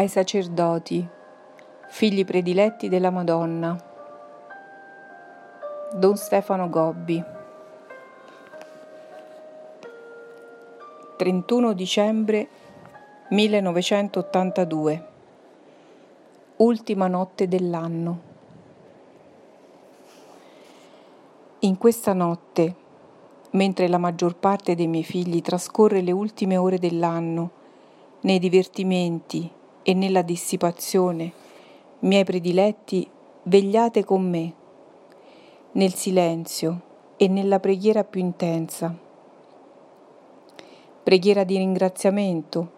ai sacerdoti, figli prediletti della Madonna. Don Stefano Gobbi 31 dicembre 1982 Ultima notte dell'anno In questa notte, mentre la maggior parte dei miei figli trascorre le ultime ore dell'anno nei divertimenti e nella dissipazione, miei prediletti, vegliate con me, nel silenzio e nella preghiera più intensa. Preghiera di ringraziamento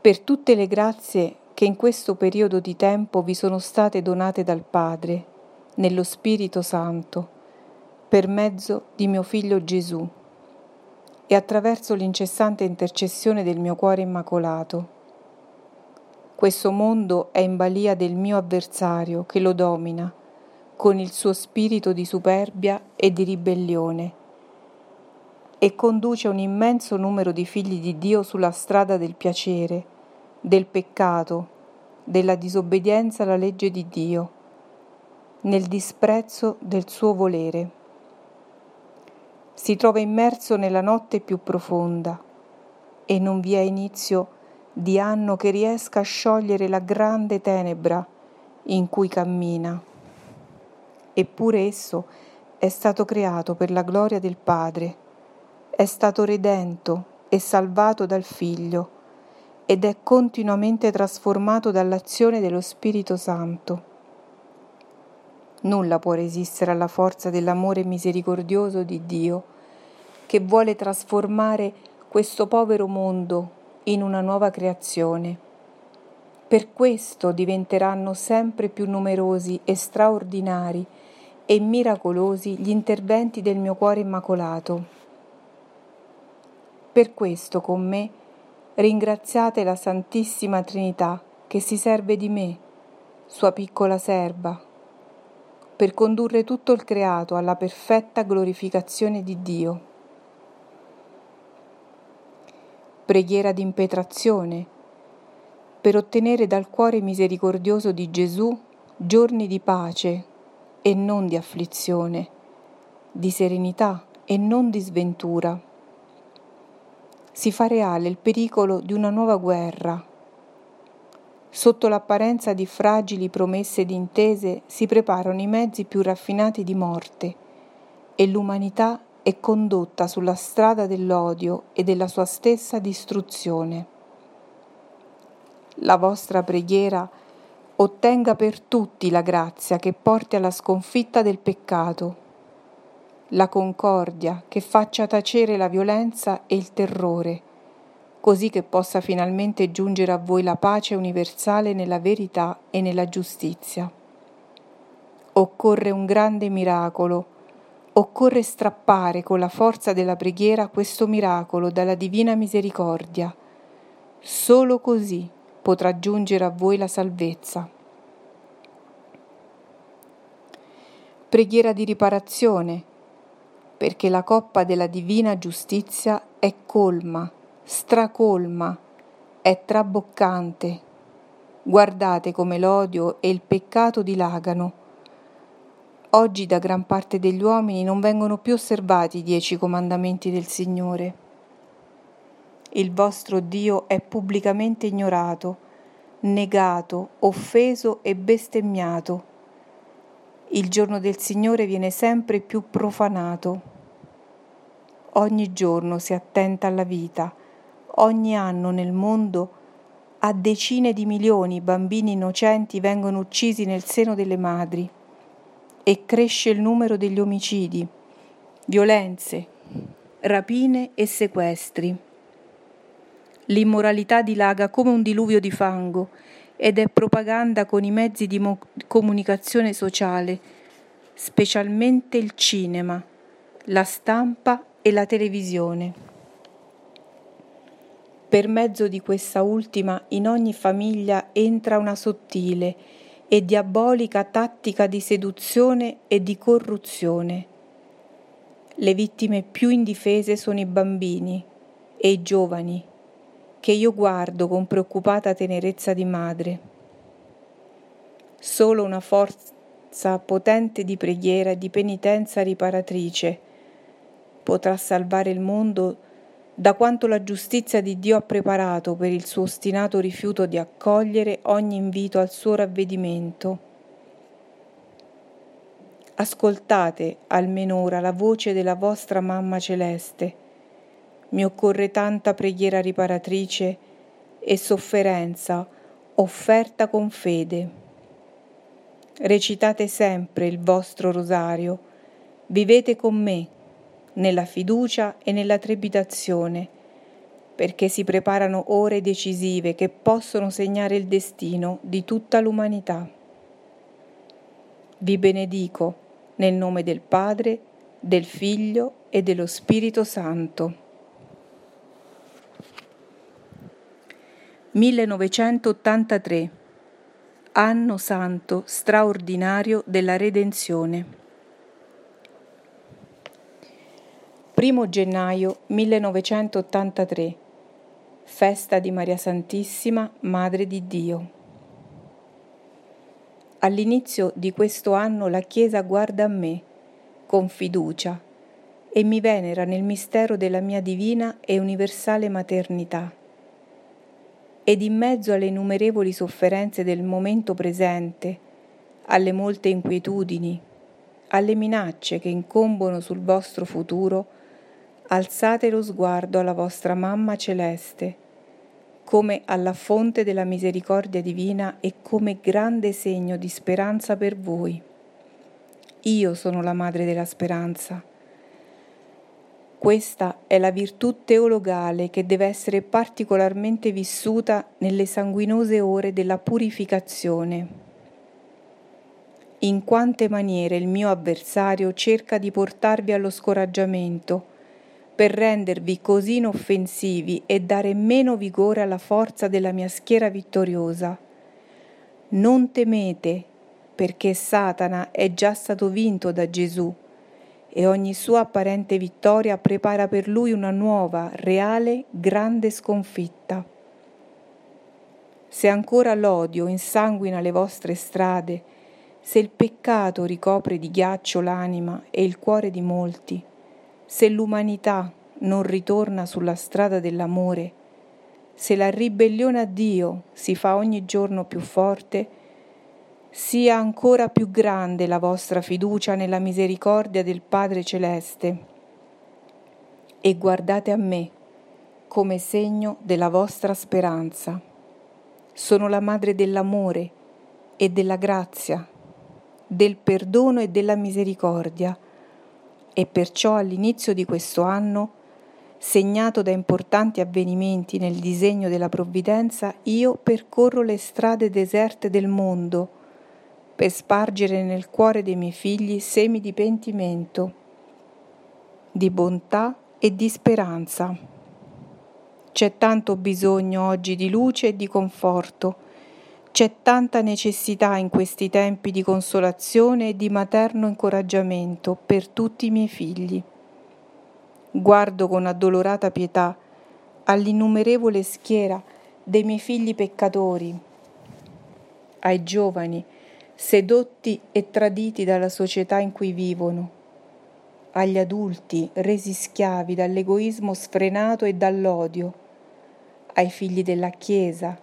per tutte le grazie che in questo periodo di tempo vi sono state donate dal Padre, nello Spirito Santo per mezzo di mio figlio Gesù e attraverso l'incessante intercessione del mio cuore immacolato. Questo mondo è in balia del mio avversario che lo domina con il suo spirito di superbia e di ribellione e conduce un immenso numero di figli di Dio sulla strada del piacere, del peccato, della disobbedienza alla legge di Dio, nel disprezzo del suo volere. Si trova immerso nella notte più profonda e non vi è inizio di anno che riesca a sciogliere la grande tenebra in cui cammina. Eppure esso è stato creato per la gloria del Padre, è stato redento e salvato dal Figlio ed è continuamente trasformato dall'azione dello Spirito Santo. Nulla può resistere alla forza dell'amore misericordioso di Dio che vuole trasformare questo povero mondo in una nuova creazione. Per questo diventeranno sempre più numerosi e straordinari e miracolosi gli interventi del mio cuore immacolato. Per questo con me ringraziate la Santissima Trinità che si serve di me, sua piccola serva, per condurre tutto il creato alla perfetta glorificazione di Dio. Preghiera d'impetrazione, per ottenere dal cuore misericordioso di Gesù giorni di pace e non di afflizione, di serenità e non di sventura. Si fa reale il pericolo di una nuova guerra. Sotto l'apparenza di fragili promesse di intese si preparano i mezzi più raffinati di morte e l'umanità è condotta sulla strada dell'odio e della sua stessa distruzione. La vostra preghiera ottenga per tutti la grazia che porti alla sconfitta del peccato, la concordia che faccia tacere la violenza e il terrore, così che possa finalmente giungere a voi la pace universale nella verità e nella giustizia. Occorre un grande miracolo Occorre strappare con la forza della preghiera questo miracolo dalla divina misericordia. Solo così potrà giungere a voi la salvezza. Preghiera di riparazione, perché la coppa della divina giustizia è colma, stracolma, è traboccante. Guardate come l'odio e il peccato dilagano Oggi da gran parte degli uomini non vengono più osservati i dieci comandamenti del Signore. Il vostro Dio è pubblicamente ignorato, negato, offeso e bestemmiato. Il giorno del Signore viene sempre più profanato. Ogni giorno si attenta alla vita, ogni anno nel mondo a decine di milioni bambini innocenti vengono uccisi nel seno delle madri e cresce il numero degli omicidi, violenze, rapine e sequestri. L'immoralità dilaga come un diluvio di fango ed è propaganda con i mezzi di mo- comunicazione sociale, specialmente il cinema, la stampa e la televisione. Per mezzo di questa ultima in ogni famiglia entra una sottile e diabolica tattica di seduzione e di corruzione. Le vittime più indifese sono i bambini e i giovani, che io guardo con preoccupata tenerezza di madre. Solo una forza potente di preghiera e di penitenza riparatrice potrà salvare il mondo da quanto la giustizia di Dio ha preparato per il suo ostinato rifiuto di accogliere ogni invito al suo ravvedimento. Ascoltate almeno ora la voce della vostra mamma celeste. Mi occorre tanta preghiera riparatrice e sofferenza offerta con fede. Recitate sempre il vostro rosario, vivete con me nella fiducia e nella trepidazione, perché si preparano ore decisive che possono segnare il destino di tutta l'umanità. Vi benedico nel nome del Padre, del Figlio e dello Spirito Santo. 1983 Anno Santo straordinario della Redenzione. 1 gennaio 1983 Festa di Maria Santissima, Madre di Dio. All'inizio di questo anno la Chiesa guarda a me con fiducia e mi venera nel mistero della mia divina e universale maternità. Ed in mezzo alle innumerevoli sofferenze del momento presente, alle molte inquietudini, alle minacce che incombono sul vostro futuro, alzate lo sguardo alla vostra mamma celeste, come alla fonte della misericordia divina e come grande segno di speranza per voi. Io sono la madre della speranza. Questa è la virtù teologale che deve essere particolarmente vissuta nelle sanguinose ore della purificazione. In quante maniere il mio avversario cerca di portarvi allo scoraggiamento, per rendervi così inoffensivi e dare meno vigore alla forza della mia schiera vittoriosa. Non temete, perché Satana è già stato vinto da Gesù e ogni sua apparente vittoria prepara per lui una nuova, reale, grande sconfitta. Se ancora l'odio insanguina le vostre strade, se il peccato ricopre di ghiaccio l'anima e il cuore di molti, se l'umanità non ritorna sulla strada dell'amore, se la ribellione a Dio si fa ogni giorno più forte, sia ancora più grande la vostra fiducia nella misericordia del Padre Celeste. E guardate a me come segno della vostra speranza. Sono la madre dell'amore e della grazia, del perdono e della misericordia e perciò all'inizio di questo anno, segnato da importanti avvenimenti nel disegno della provvidenza, io percorro le strade deserte del mondo per spargere nel cuore dei miei figli semi di pentimento, di bontà e di speranza. C'è tanto bisogno oggi di luce e di conforto c'è tanta necessità in questi tempi di consolazione e di materno incoraggiamento per tutti i miei figli. Guardo con addolorata pietà all'innumerevole schiera dei miei figli peccatori, ai giovani sedotti e traditi dalla società in cui vivono, agli adulti resi schiavi dall'egoismo sfrenato e dall'odio, ai figli della Chiesa,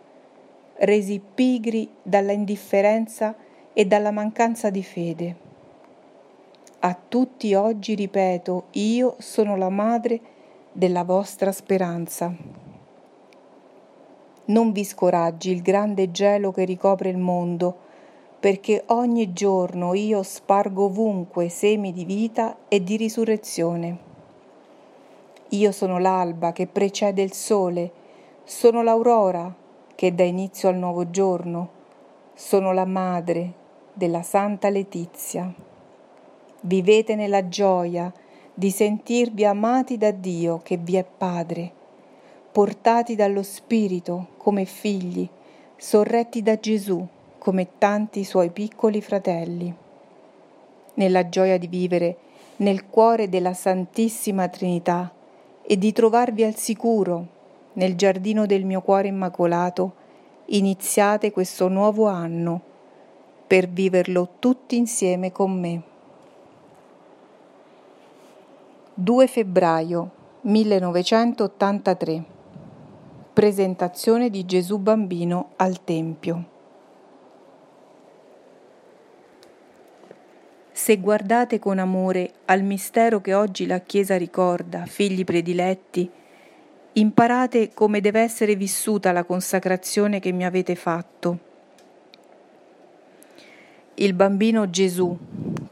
resi pigri dalla indifferenza e dalla mancanza di fede. A tutti oggi ripeto, io sono la madre della vostra speranza. Non vi scoraggi il grande gelo che ricopre il mondo, perché ogni giorno io spargo ovunque semi di vita e di risurrezione. Io sono l'alba che precede il sole, sono l'aurora che dà inizio al nuovo giorno. Sono la madre della Santa Letizia. Vivete nella gioia di sentirvi amati da Dio che vi è Padre, portati dallo Spirito come figli, sorretti da Gesù come tanti suoi piccoli fratelli. Nella gioia di vivere nel cuore della Santissima Trinità e di trovarvi al sicuro nel giardino del mio cuore immacolato, iniziate questo nuovo anno per viverlo tutti insieme con me. 2 febbraio 1983 Presentazione di Gesù bambino al Tempio. Se guardate con amore al mistero che oggi la Chiesa ricorda, figli prediletti, imparate come deve essere vissuta la consacrazione che mi avete fatto il bambino Gesù,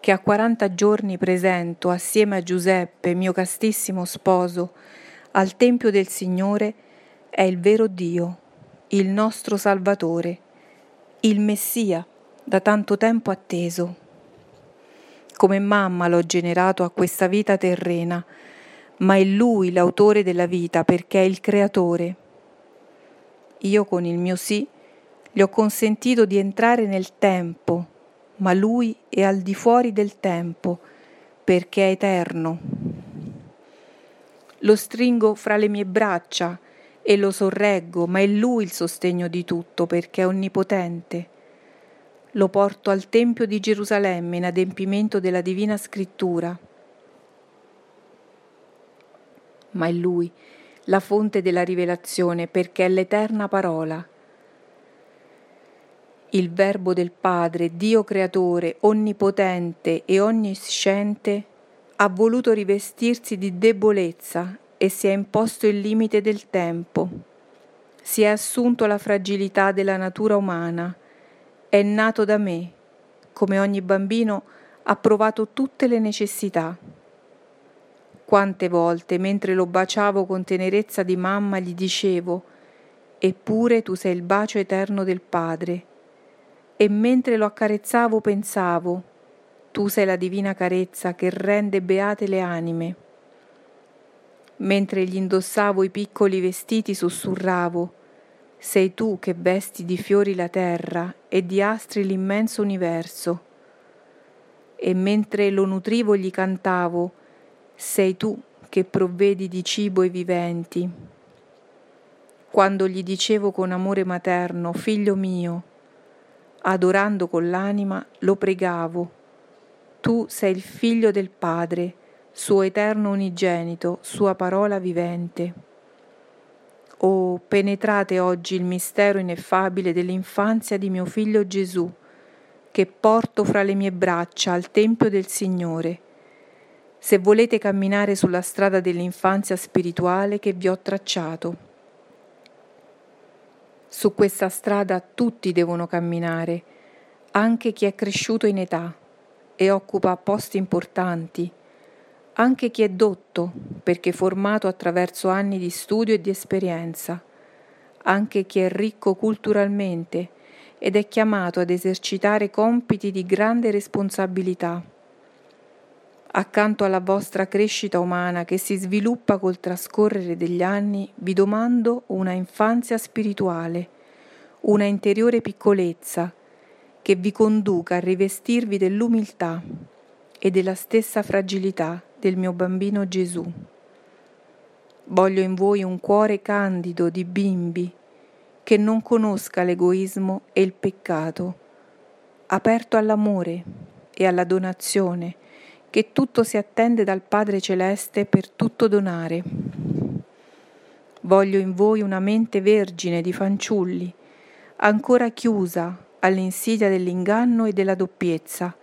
che a 40 giorni presento assieme a Giuseppe, mio castissimo sposo, al Tempio del Signore, è il vero Dio, il nostro Salvatore, il Messia da tanto tempo atteso. Come mamma l'ho generato a questa vita terrena, ma è Lui l'autore della vita perché è il Creatore. Io con il mio sì gli ho consentito di entrare nel tempo ma lui è al di fuori del tempo, perché è eterno. Lo stringo fra le mie braccia e lo sorreggo, ma è lui il sostegno di tutto, perché è onnipotente. Lo porto al Tempio di Gerusalemme in adempimento della Divina Scrittura. Ma è lui la fonte della rivelazione, perché è l'eterna parola il Verbo del Padre, Dio creatore, onnipotente e onnisciente, ha voluto rivestirsi di debolezza e si è imposto il limite del tempo. Si è assunto la fragilità della natura umana. È nato da me. Come ogni bambino ha provato tutte le necessità. Quante volte, mentre lo baciavo con tenerezza di mamma, gli dicevo, Eppure tu sei il bacio eterno del Padre e mentre lo accarezzavo pensavo, tu sei la divina carezza che rende beate le anime. Mentre gli indossavo i piccoli vestiti sussurravo, sei tu che vesti di fiori la terra e di astri l'immenso universo. E mentre lo nutrivo gli cantavo, sei tu che provvedi di cibo i viventi. Quando gli dicevo con amore materno, figlio mio, adorando con l'anima, lo pregavo. Tu sei il figlio del Padre, suo eterno unigenito, sua parola vivente. Oh, penetrate oggi il mistero ineffabile dell'infanzia di mio figlio Gesù, che porto fra le mie braccia al Tempio del Signore. Se volete camminare sulla strada dell'infanzia spirituale che vi ho tracciato. Su questa strada tutti devono camminare, anche chi è cresciuto in età e occupa posti importanti, anche chi è dotto perché formato attraverso anni di studio e di esperienza, anche chi è ricco culturalmente ed è chiamato ad esercitare compiti di grande responsabilità. Accanto alla vostra crescita umana che si sviluppa col trascorrere degli anni, vi domando una infanzia spirituale, una interiore piccolezza che vi conduca a rivestirvi dell'umiltà e della stessa fragilità del mio bambino Gesù. Voglio in voi un cuore candido di bimbi che non conosca l'egoismo e il peccato, aperto all'amore e alla donazione, che tutto si attende dal Padre Celeste per tutto donare. Voglio in voi una mente vergine di fanciulli, ancora chiusa all'insidia dell'inganno e della doppiezza,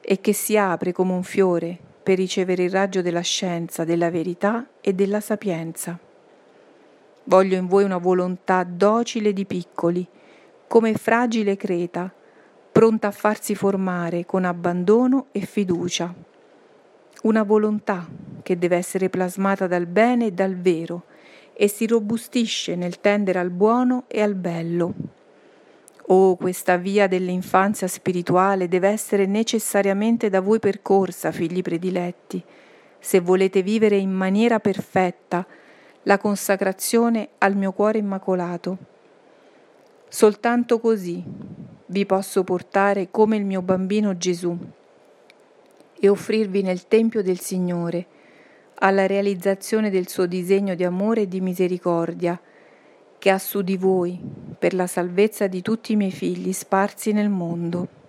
e che si apre come un fiore per ricevere il raggio della scienza, della verità e della sapienza. Voglio in voi una volontà docile di piccoli, come fragile creta, pronta a farsi formare con abbandono e fiducia una volontà che deve essere plasmata dal bene e dal vero e si robustisce nel tendere al buono e al bello. Oh, questa via dell'infanzia spirituale deve essere necessariamente da voi percorsa, figli prediletti, se volete vivere in maniera perfetta la consacrazione al mio cuore immacolato. Soltanto così vi posso portare come il mio bambino Gesù e offrirvi nel Tempio del Signore, alla realizzazione del suo disegno di amore e di misericordia, che ha su di voi per la salvezza di tutti i miei figli sparsi nel mondo.